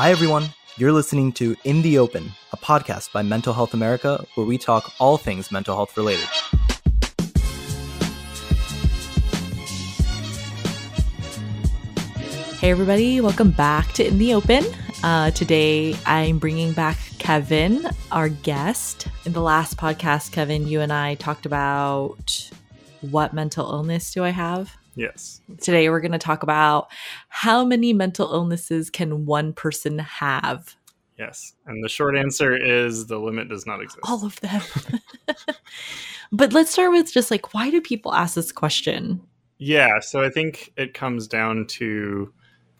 Hi, everyone. You're listening to In the Open, a podcast by Mental Health America, where we talk all things mental health related. Hey, everybody, welcome back to In the Open. Uh, today, I'm bringing back Kevin, our guest. In the last podcast, Kevin, you and I talked about what mental illness do I have? Yes. Today, we're going to talk about how many mental illnesses can one person have? Yes. And the short answer is the limit does not exist. All of them. but let's start with just like, why do people ask this question? Yeah. So I think it comes down to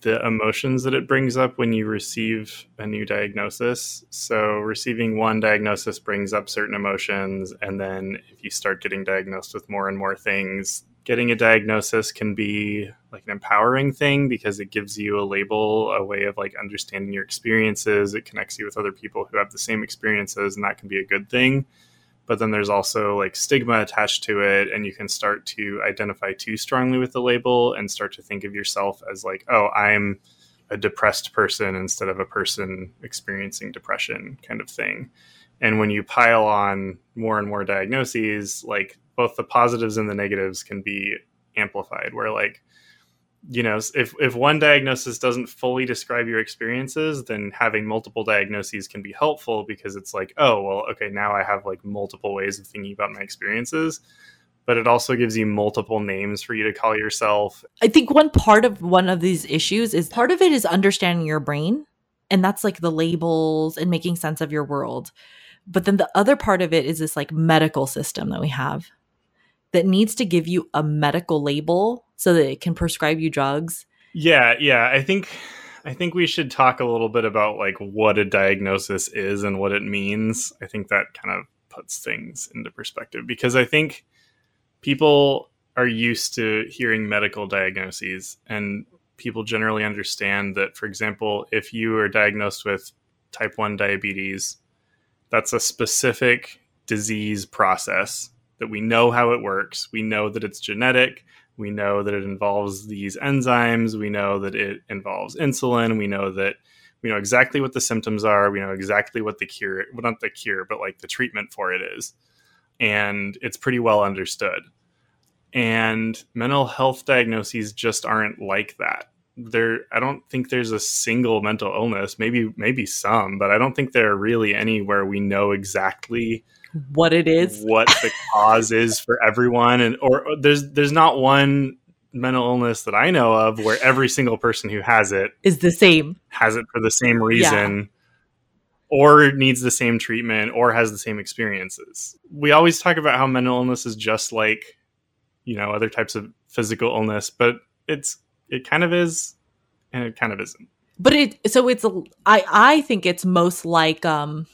the emotions that it brings up when you receive a new diagnosis. So, receiving one diagnosis brings up certain emotions. And then, if you start getting diagnosed with more and more things, getting a diagnosis can be like an empowering thing because it gives you a label, a way of like understanding your experiences. It connects you with other people who have the same experiences, and that can be a good thing but then there's also like stigma attached to it and you can start to identify too strongly with the label and start to think of yourself as like oh i'm a depressed person instead of a person experiencing depression kind of thing and when you pile on more and more diagnoses like both the positives and the negatives can be amplified where like you know if if one diagnosis doesn't fully describe your experiences then having multiple diagnoses can be helpful because it's like oh well okay now i have like multiple ways of thinking about my experiences. But it also gives you multiple names for you to call yourself. I think one part of one of these issues is part of it is understanding your brain, and that's like the labels and making sense of your world. But then the other part of it is this like medical system that we have that needs to give you a medical label so that it can prescribe you drugs. yeah yeah i think i think we should talk a little bit about like what a diagnosis is and what it means i think that kind of puts things into perspective because i think people are used to hearing medical diagnoses and people generally understand that for example if you are diagnosed with type 1 diabetes that's a specific disease process that we know how it works. We know that it's genetic. We know that it involves these enzymes. We know that it involves insulin. We know that we know exactly what the symptoms are. We know exactly what the cure well not the cure but like the treatment for it is. And it's pretty well understood. And mental health diagnoses just aren't like that. There i don't think there's a single mental illness maybe maybe some but i don't think there are really anywhere we know exactly What it is. what the cause is for everyone and or there's there's not one mental illness that i know of where every single person who has it Is the same. has it for the same reason or needs the same treatment or has the same experiences. We always talk about how mental illness is just like, you know, other types of physical illness, but it's it kind of is and it kind of isn't. But it so it's I I think it's most like um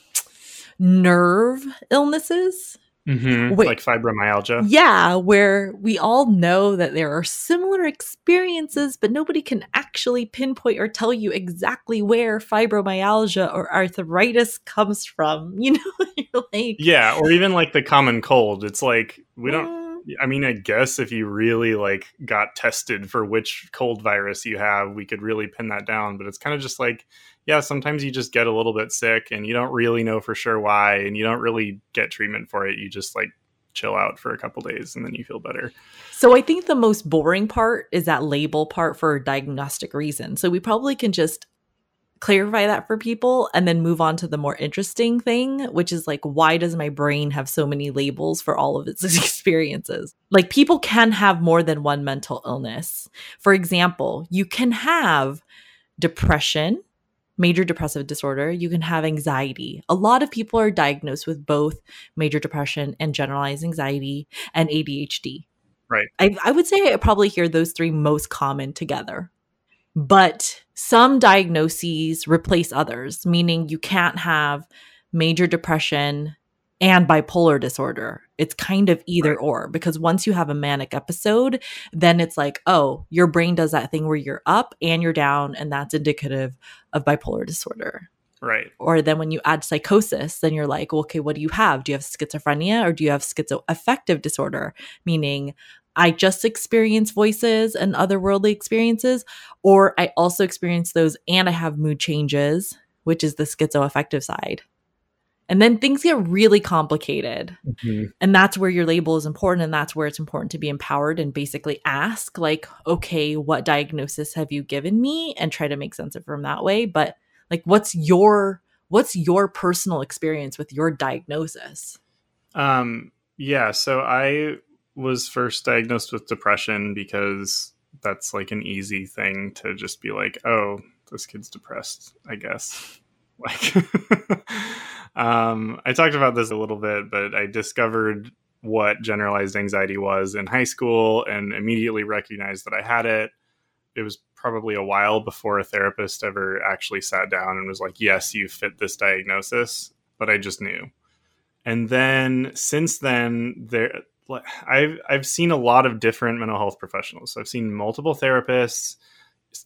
nerve illnesses. Mm-hmm. Like fibromyalgia. Yeah, where we all know that there are similar experiences, but nobody can actually pinpoint or tell you exactly where fibromyalgia or arthritis comes from. You know, you're like, Yeah, or even like the common cold. It's like we don't "Mm, I mean, I guess if you really like got tested for which cold virus you have, we could really pin that down. But it's kind of just like, yeah, sometimes you just get a little bit sick and you don't really know for sure why, and you don't really get treatment for it. You just like chill out for a couple days and then you feel better. So I think the most boring part is that label part for diagnostic reasons. So we probably can just clarify that for people and then move on to the more interesting thing, which is like why does my brain have so many labels for all of its experiences? Like people can have more than one mental illness. For example, you can have depression, major depressive disorder, you can have anxiety. A lot of people are diagnosed with both major depression and generalized anxiety and ADHD. Right. I, I would say I probably hear those three most common together. But some diagnoses replace others, meaning you can't have major depression and bipolar disorder. It's kind of either or because once you have a manic episode, then it's like, oh, your brain does that thing where you're up and you're down, and that's indicative of bipolar disorder. Right. Or then when you add psychosis, then you're like, well, okay, what do you have? Do you have schizophrenia or do you have schizoaffective disorder? Meaning, I just experience voices and otherworldly experiences, or I also experience those and I have mood changes, which is the schizoaffective side. And then things get really complicated. Mhm. And that's where your label is important. And that's where it's important to be empowered and basically ask, like, okay, what diagnosis have you given me? And try to make sense of it from that way. But like, what's your what's your personal experience with your diagnosis? Um, yeah, so I was first diagnosed with depression because that's like an easy thing to just be like, oh, this kid's depressed, I guess. Like, um, I talked about this a little bit, but I discovered what generalized anxiety was in high school and immediately recognized that I had it. It was probably a while before a therapist ever actually sat down and was like, yes, you fit this diagnosis, but I just knew and then since then there I've I've seen a lot of different mental health professionals. So I've seen multiple therapists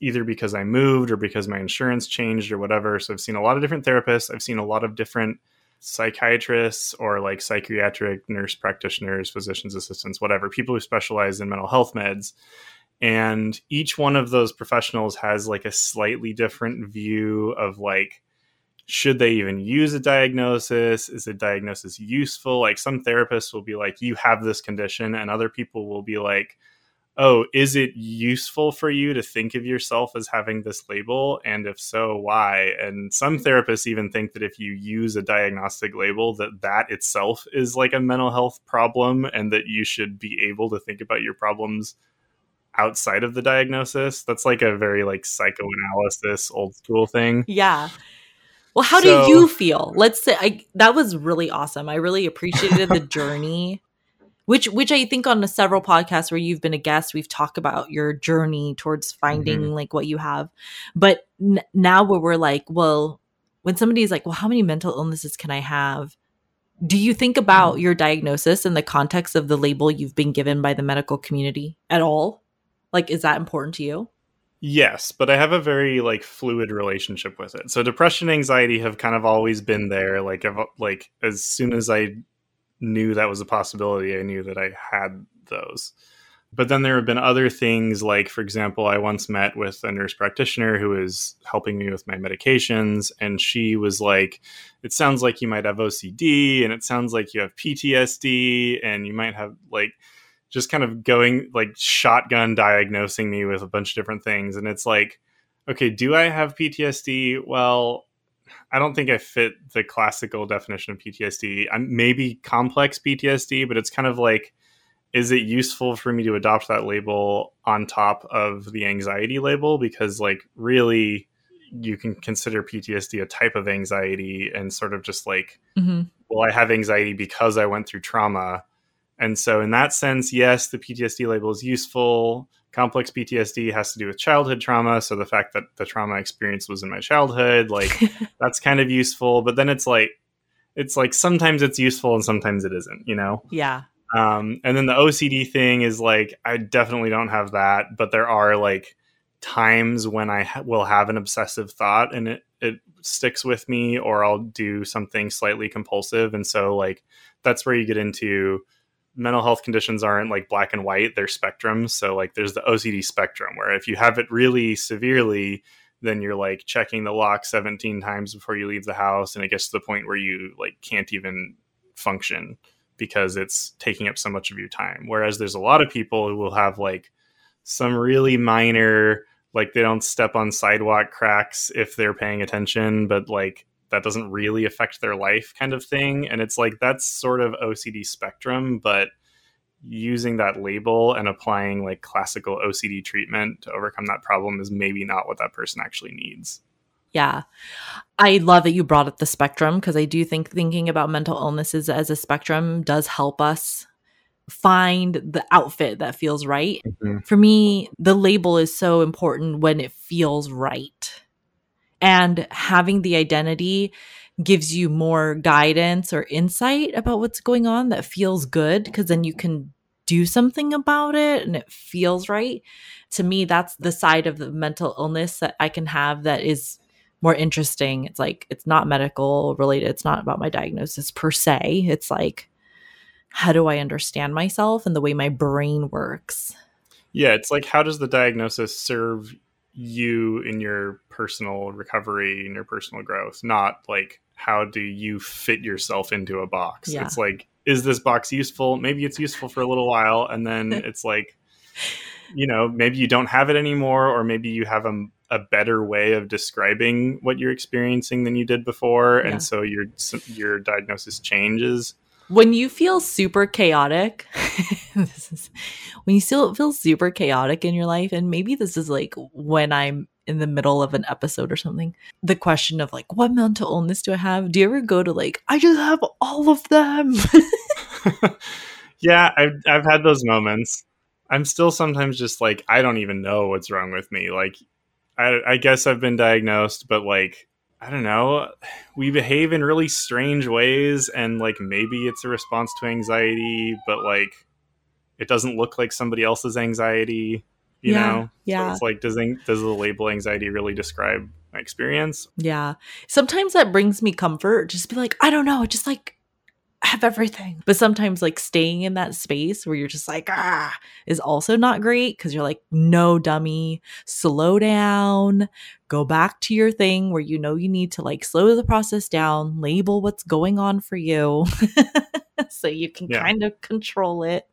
either because I moved or because my insurance changed or whatever. So I've seen a lot of different therapists. I've seen a lot of different psychiatrists or like psychiatric nurse practitioners, physicians assistants, whatever, people who specialize in mental health meds. And each one of those professionals has like a slightly different view of like should they even use a diagnosis is a diagnosis useful like some therapists will be like you have this condition and other people will be like oh is it useful for you to think of yourself as having this label and if so why and some mm-hmm. therapists even think that if you use a diagnostic label that that itself is like a mental health problem and that you should be able to think about your problems outside of the diagnosis that's like a very like psychoanalysis old school thing Yeah. Well, how So- do you feel? Let's say I that was really awesome. I really appreciated the journey. Which which I think on the several podcasts where you've been a guest, we've talked about your journey towards finding Mhm. like what you have. But n- now where we're like, well, when somebody's like, well, how many mental illnesses can I have? Do you think about your diagnosis in the context of the label you've been given by the medical community at all? Like, is that important to you? Yes, but I have a very like fluid relationship with it. So depression, anxiety have kind of always been there. Like, I've, like as soon as I knew that was a possibility, I knew that I had those. But then there have been other things, like for example, I once met with a nurse practitioner who was helping me with my medications, and she was like, "It sounds like you might have OCD, and it sounds like you have PTSD, and you might have like." just kind of going like shotgun diagnosing me with a bunch of different things and it's like okay do i have ptsd well i don't think i fit the classical definition of ptsd i'm maybe complex ptsd but it's kind of like is it useful for me to adopt that label on top of the anxiety label because like really you can consider ptsd a type of anxiety and sort of just like Mm-hmm. well, I have anxiety because I went through trauma. And so, in that sense, yes, the PTSD label is useful. Complex PTSD has to do with childhood trauma. So, the fact that the trauma experience was in my childhood, like, that's kind of useful. But then it's like, it's like sometimes it's useful and sometimes it isn't, you know? yeah. Um, and then the OCD thing is like, I definitely don't have that, but there are like times when I ha- will have an obsessive thought and it, it sticks with me, or I'll do something slightly compulsive. And so, like, that's where you get into mental health conditions aren't like black and white, they're spectrums. So, like, there's the OCD spectrum where if you have it really severely, then you're like checking the lock 17 times before you leave the house. And it gets to the point where you like can't even function because it's taking up so much of your time. Whereas there's a lot of people who will have like some really minor, like they don't step on sidewalk cracks if they're paying attention, but like that doesn't really affect their life kind of thing. And it's like that's sort of OCD spectrum, but using that label and applying like classical OCD treatment to overcome that problem is maybe not what that person actually needs. Yeah. I love that you brought up the spectrum because I do think thinking about mental illnesses as a spectrum does help us find the outfit that feels right. Mm-hmm. For me, the label is so important when it feels right. And having the identity gives you more guidance or insight about what's going on that feels good because then you can do something about it and it feels right. To me, that's the side of the mental illness that I can have that is more interesting. It's like it's not medical related. It's not about my diagnosis per se. It's like how do I understand myself and the way my brain works. Yeah, it's like how does the diagnosis serve you in your personal recovery and your personal growth, not like how do you fit yourself into a box. Yeah. It's like is this box useful? Maybe it's useful for a little while and then it's like you know, maybe you don't have it anymore or maybe you have a a better way of describing what you're experiencing than you did before Yeah. and so your your diagnosis changes. When you feel super chaotic this is when you still feel super chaotic in your life and maybe this is like when i'm in the middle of an episode or something the question of like what mental illness do i have do you ever go to like i just have all of them yeah, I've I've had those moments. I'm still sometimes just like I don't even know what's wrong with me. Like I I guess I've been diagnosed, but like I don't know. We behave in really strange ways and like maybe it's a response to anxiety, but like it doesn't look like somebody else's anxiety, you Yeah, know? yeah. So it's like does does the label anxiety really describe my experience? yeah sometimes that brings me comfort just be like i don't know just like have everything but sometimes like staying in that space where you're just like ah is also not great because you're like no dummy slow down go back to your thing where you know you need to like slow the process down label what's going on for you so you can Yeah. kind of control it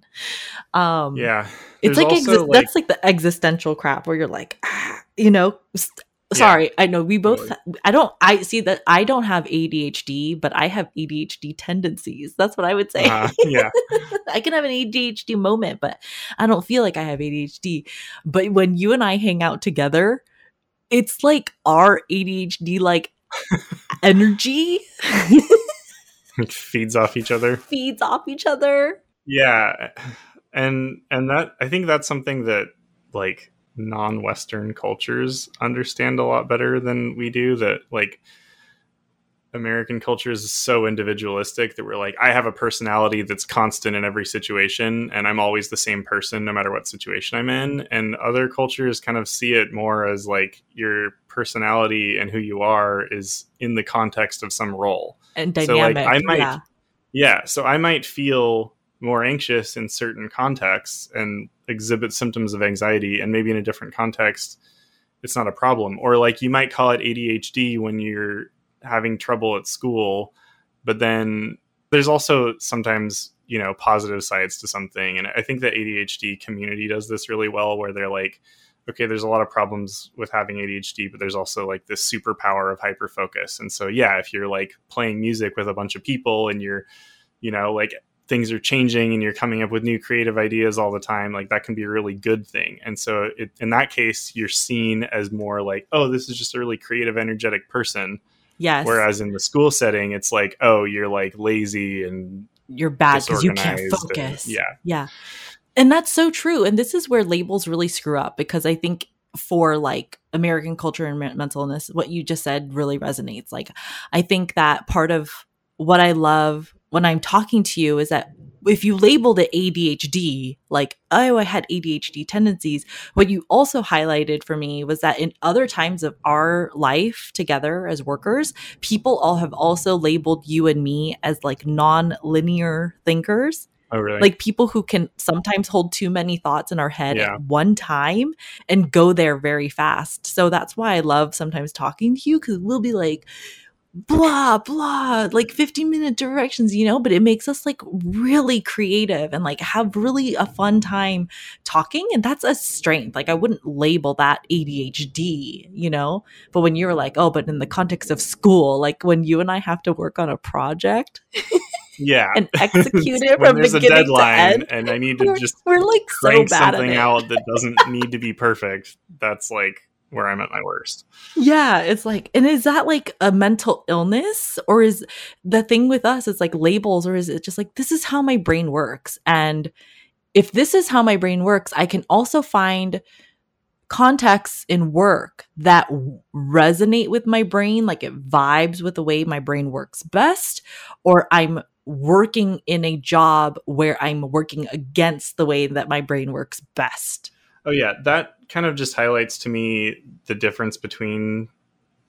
um Yeah. it's like, also, exi- that's like the existential crap where you're like ah, you know sorry i know we both Totally. i don't i see that i don't have adhd but i have adhd tendencies. That's what i would say. Uh, yeah. i can have an adhd moment but i don't feel like i have adhd but when you and i hang out together it's like our adhd like energy. It feeds off each other. feeds off each other. Yeah. And and that i think that's something that like non-western cultures understand a lot better than we do that like american culture is so individualistic that we're like i have a personality that's constant in every situation and i'm always the same person no matter what situation i'm in. And other cultures kind of see it more as like your personality and who you are is in the context of some role. And So, like, dynamic I might- yeah. Yeah, so I might feel more anxious in certain contexts and exhibit symptoms of anxiety, and maybe in a different context, it's not a problem. Or like you might call it ADHD when you're having trouble at school, but then there's also sometimes you know positive sides to something, and I think the ADHD community does this really well, where they're like. Okay, there's a lot of problems with having ADHD, but there's also like this superpower of hyperfocus. And so, yeah, if you're like playing music with a bunch of people and you're you know like things are changing and you're coming up with new creative ideas all the time like that can be a really good thing and so it, in that case you're seen as more like oh this is just a really creative energetic person yes whereas in the school setting it's like oh you're like lazy and you're bad because you can't disorganized and- focus. yeah. Yeah. And that's so true. And this is where labels really screw up because I think for like American culture and men- mental illness, what you just said really resonates. Like, I think that part of what I love when I'm talking to you is that if you labeled it ADHD, like, oh, I had ADHD tendencies, what you also highlighted for me was that in other times of our life together as workers, people all have also labeled you and me as like non-linear thinkers. Oh really? Like people who can sometimes hold too many thoughts in our head Yeah. at one time and go there very fast. So that's why i love sometimes talking to you because we'll be like blah blah like 15 minute directions you know but it makes us like really creative and like have really a fun time talking and that's a strength. Like i wouldn't label that adhd you know? But when you're like oh but in the context of school like when you and i have to work on a project yeah. and execute it from there's a beginning to end and i need to we're, just we're like so bad at something out that doesn't need to be perfect that's like where i'm at my worst Yeah, it's like, and is that like a mental illness, or is the thing with us? It's like labels, or is it just like this is how my brain works? And if this is how my brain works, I can also find contexts in work that resonate with my brain, like it vibes with the way my brain works best, or I'm working in a job where I'm working against the way that my brain works best. Oh yeah, that kind of just highlights to me the difference between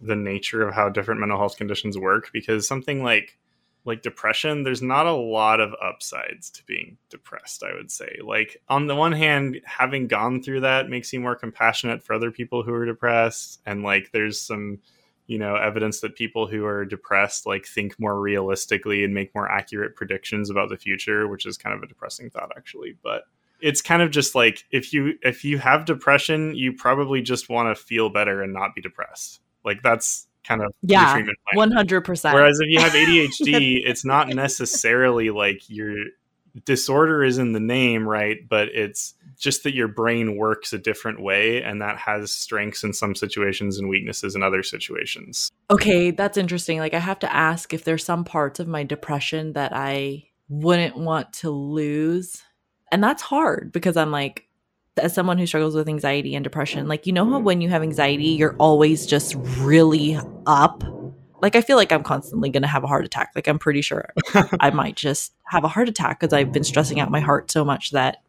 the nature of how different mental health conditions work because something like like depression, there's not a lot of upsides to being depressed, I would say. Like, on the one hand, having gone through that makes you more compassionate for other people who are depressed. And like, there's some, you know, evidence that people who are depressed like think more realistically and make more accurate predictions about the future, which is kind of a depressing thought, actually. But it's kind of just like if you if you have depression you probably just want to feel better and not be depressed like that's kind of yeah, one hundred percent. Whereas if you have ADHD, it's not necessarily like your disorder is in the name, right? But it's just that your brain works a different way, and that has strengths in some situations and weaknesses in other situations. Okay, that's interesting. Like I have to ask if there's some parts of my depression that I wouldn't want to lose. And that's hard because I'm like, as someone who struggles with anxiety and depression, like you know how mm-hmm. when you have anxiety, you're always just really up. Like I feel like I'm constantly going to have a heart attack. Like I'm pretty sure I might just have a heart attack because I've been stressing out my heart so much that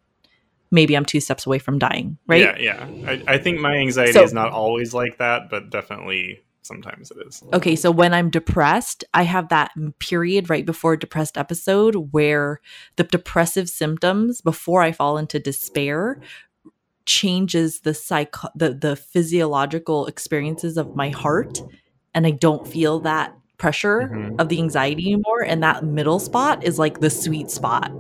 maybe I'm two steps away from dying. Right? Yeah, yeah. I, I think my anxiety so, is not always like that, but definitely sometimes it is. Okay, so when I'm depressed, I have that period right before a depressed episode where the depressive symptoms before I fall into despair changes the psych the the physiological experiences of my heart and I don't feel that pressure mm-hmm. of the anxiety anymore and that middle spot is like the sweet spot.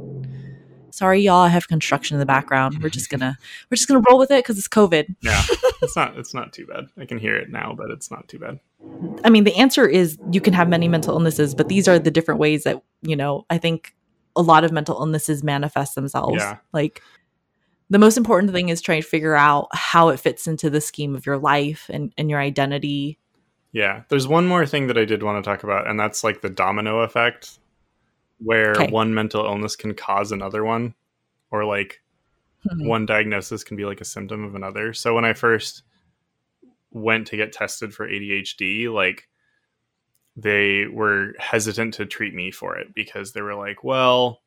Sorry y'all, I have construction in the background. We're just going to we're just to roll with it cuz it's COVID. Yeah. It's not it's not too bad. I can hear it now, but it's not too bad. I mean, the answer is you can have many mental illnesses, but these are the different ways that, you know, I think a lot of mental illnesses manifest themselves. Yeah. Like the most important thing is trying to figure out how it fits into the scheme of your life and, and your identity. Yeah. There's one more thing that I did want to talk about, and that's like the domino effect, where okay. one mental illness can cause another one, or like mm-hmm. one diagnosis can be like a symptom of another. So when I first went to get tested for ADHD, like they were hesitant to treat me for it because they were like, well,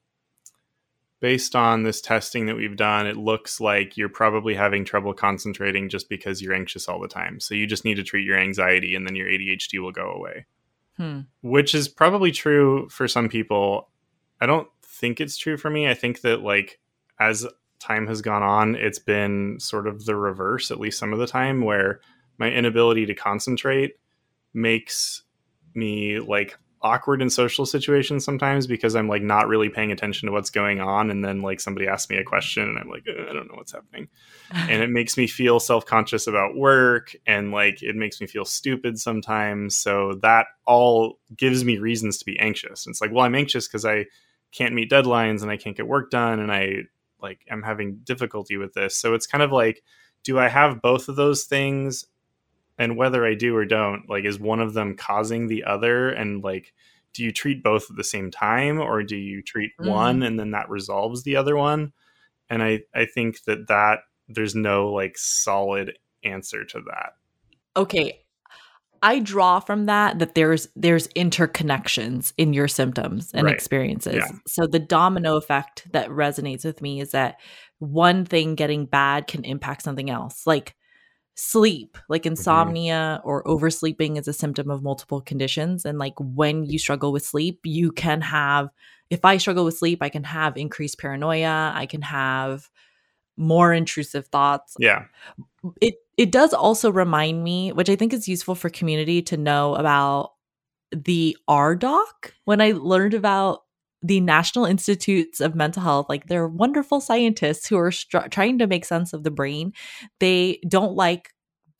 based on this testing that we've done, it looks like you're probably having trouble concentrating just because you're anxious all the time. So you just need to treat your anxiety and then your ADHD will go away. Hmm. Which is probably true for some people. I don't think it's true for me. I think that, like, as time has gone on, it's been sort of the reverse, at least some of the time, where my inability to concentrate makes me like awkward in social situations sometimes because I'm like not really paying attention to what's going on. And then like somebody asks me a question and I'm like, uh, I don't know what's happening. and it makes me feel self conscious about work and like it makes me feel stupid sometimes. So that all gives me reasons to be anxious. And it's like, well, I'm anxious because I can't meet deadlines and I can't get work done and I like I'm having difficulty with this. So it's kind of like, do I have both of those things and whether I do or don't, like, is one of them causing the other? And like, do you treat both at the same time, or do you treat mm-hmm. one and then that resolves the other one? And I I think that that there's no like solid answer to that. Okay, I draw from that that there's there's interconnections in your symptoms and right. experiences. Yeah. So the domino effect that resonates with me is that one thing getting bad can impact something else. Like sleep like mm-hmm. insomnia mm-hmm. or oversleeping is a symptom of multiple conditions and like when you struggle with sleep you can have if i struggle with sleep i can have increased paranoia i can have more intrusive thoughts yeah it it does also remind me which i think is useful for community to know about the RDoC when i learned about the National Institutes of Mental Health, like they're wonderful scientists who are str- trying to make sense of the brain. They don't like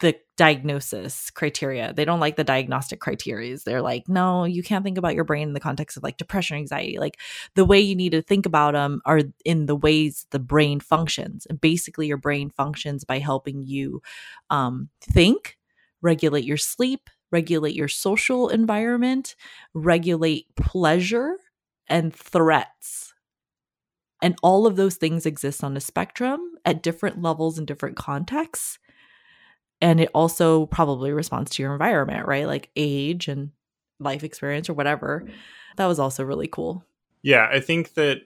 the diagnosis criteria. They don't like the diagnostic criteria. They're like, no, you can't think about your brain in the context of like depression, anxiety. Like the way you need to think about them are in the ways the brain functions. And basically, your brain functions by helping you um, think, regulate your sleep, regulate your social environment, regulate pleasure and threats. And all of those things exist on a spectrum at different levels in different contexts. And it also probably responds to your environment, right? Like age and life experience or whatever. That was also really cool. Yeah, I think that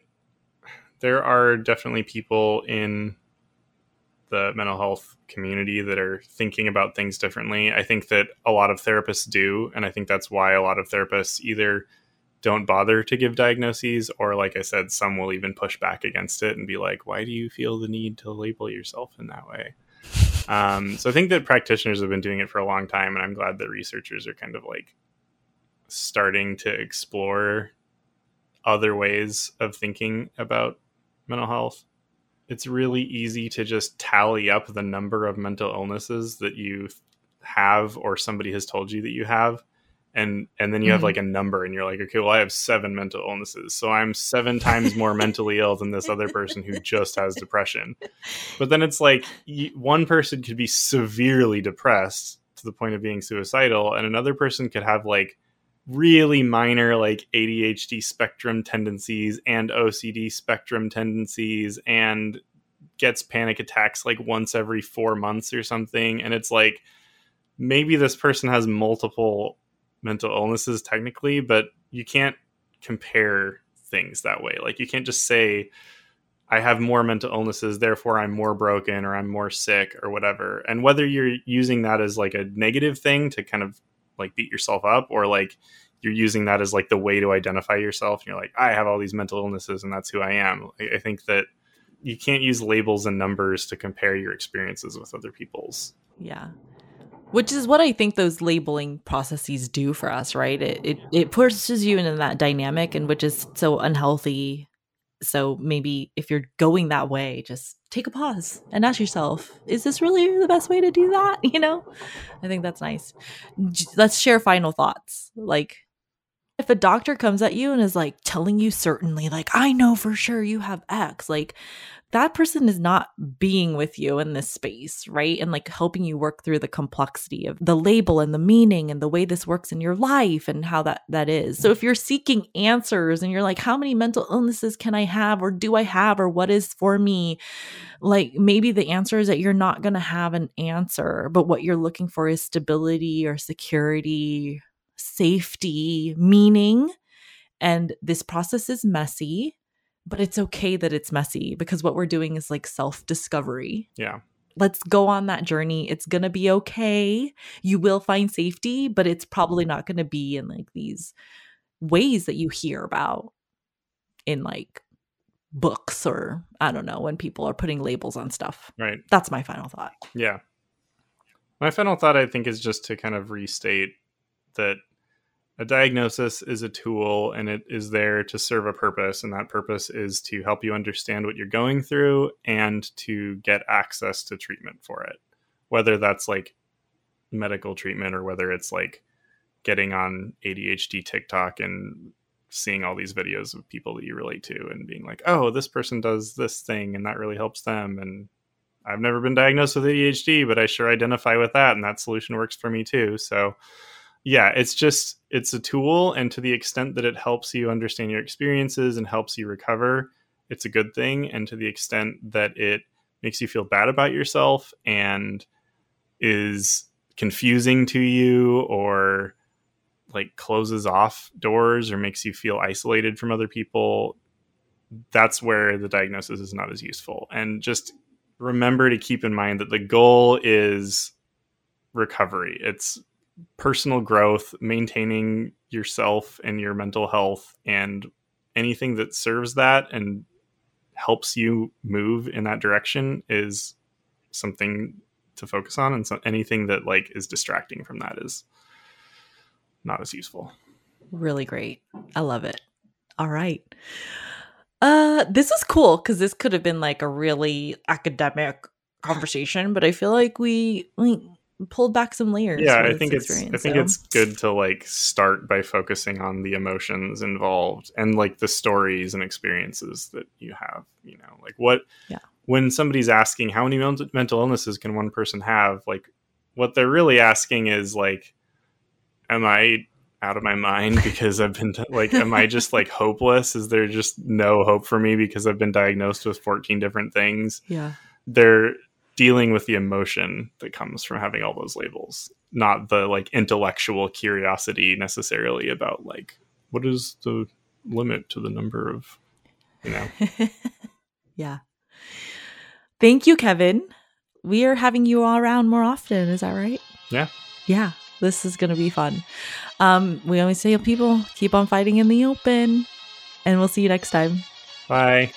there are definitely people in the mental health community that are thinking about things differently. I think that a lot of therapists do. And I think that's why a lot of therapists either don't bother to give diagnoses or like i said some will even push back against it and be like why do you feel the need to label yourself in that way? Um, so i think that practitioners have been doing it for a long time and i'm glad that researchers are kind of like starting to explore other ways of thinking about mental health. It's really easy to just tally up the number of mental illnesses that you have or somebody has told you that you have and and then you have mm-hmm. like a number and you're like okay well i have seven mental illnesses so i'm seven times more mentally ill than this other person who just has depression but then it's like one person could be severely depressed to the point of being suicidal and another person could have like really minor like adhd spectrum tendencies and ocd spectrum tendencies and gets panic attacks like once every four months or something and it's like maybe this person has multiple mental illnesses technically, but you can't compare things that way. Like you can't just say I have more mental illnesses, therefore I'm more broken or I'm more sick or whatever. And whether you're using that as like a negative thing to kind of like beat yourself up or like you're using that as like the way to identify yourself and you're like I have all these mental illnesses and that's who I am. I think that you can't use labels and numbers to compare your experiences with other people's. Yeah which is what I think those labeling processes do for us, right? It it, it pushes you into that dynamic, and which is so unhealthy. So maybe if you're going that way, just take a pause and ask yourself, is this really the best way to do that? You know, I think that's nice. Let's share final thoughts. Like, if a doctor comes at you and is like telling you certainly, like, I know for sure you have X, like, that person is not being with you in this space, right? And like helping you work through the complexity of the label and the meaning and the way this works in your life and how that that is. So if you're seeking answers and you're like how many mental illnesses can I have or do I have or what is for me? Like maybe the answer is that you're not going to have an answer, but what you're looking for is stability or security, safety, meaning. And this process is messy but it's okay that it's messy because what we're doing is like self discovery. Yeah. Let's go on that journey. It's going to be okay. You will find safety, but it's probably not going to be in like these ways that you hear about in like books or I don't know when people are putting labels on stuff. Right. That's my final thought. Yeah. My final thought I think is just to kind of restate that a diagnosis is a tool and it is there to serve a purpose and that purpose is to help you understand what you're going through and to get access to treatment for it. Whether that's like medical treatment or whether it's like getting on ADHD TikTok and seeing all these videos of people that you relate to and being like oh this person does this thing and that really helps them and I've never been diagnosed with ADHD but I sure identify with that and that solution works for me too. So yeah it's just it's a tool and to the extent that it helps you understand your experiences and helps you recover it's a good thing. And to the extent that it makes you feel bad about yourself and is confusing to you or like closes off doors or makes you feel isolated from other people that's where the diagnosis is not as useful. And just remember to keep in mind that the goal is recovery. It's personal growth, maintaining yourself and your mental health, and anything that serves that and helps you move in that direction is something to focus on. And so anything that like is distracting from that is not as useful. Really great. I love it. All right. Uh this is cool because this could have been like a really academic conversation, but I feel like we, we pulled back some layers. Yeah, I think it's I think so. it's good to like start by focusing on the emotions involved and like the stories and experiences that you have. You know, like what yeah. when somebody's asking how many mental illnesses can one person have, like what they're really asking is like, am I out of my mind because I've been like, am I just like hopeless? Is there just no hope for me because I've been diagnosed with 14 different things? Yeah. They're dealing with the emotion that comes from having all those labels, not the like intellectual curiosity necessarily about like what is the limit to the number of you know. yeah. Thank you, Kevin. We are having you all around more often, is that right? Yeah. Yeah. This is going to be fun. Um, we always say, people, keep on fighting in the open. And we'll see you next time. Bye.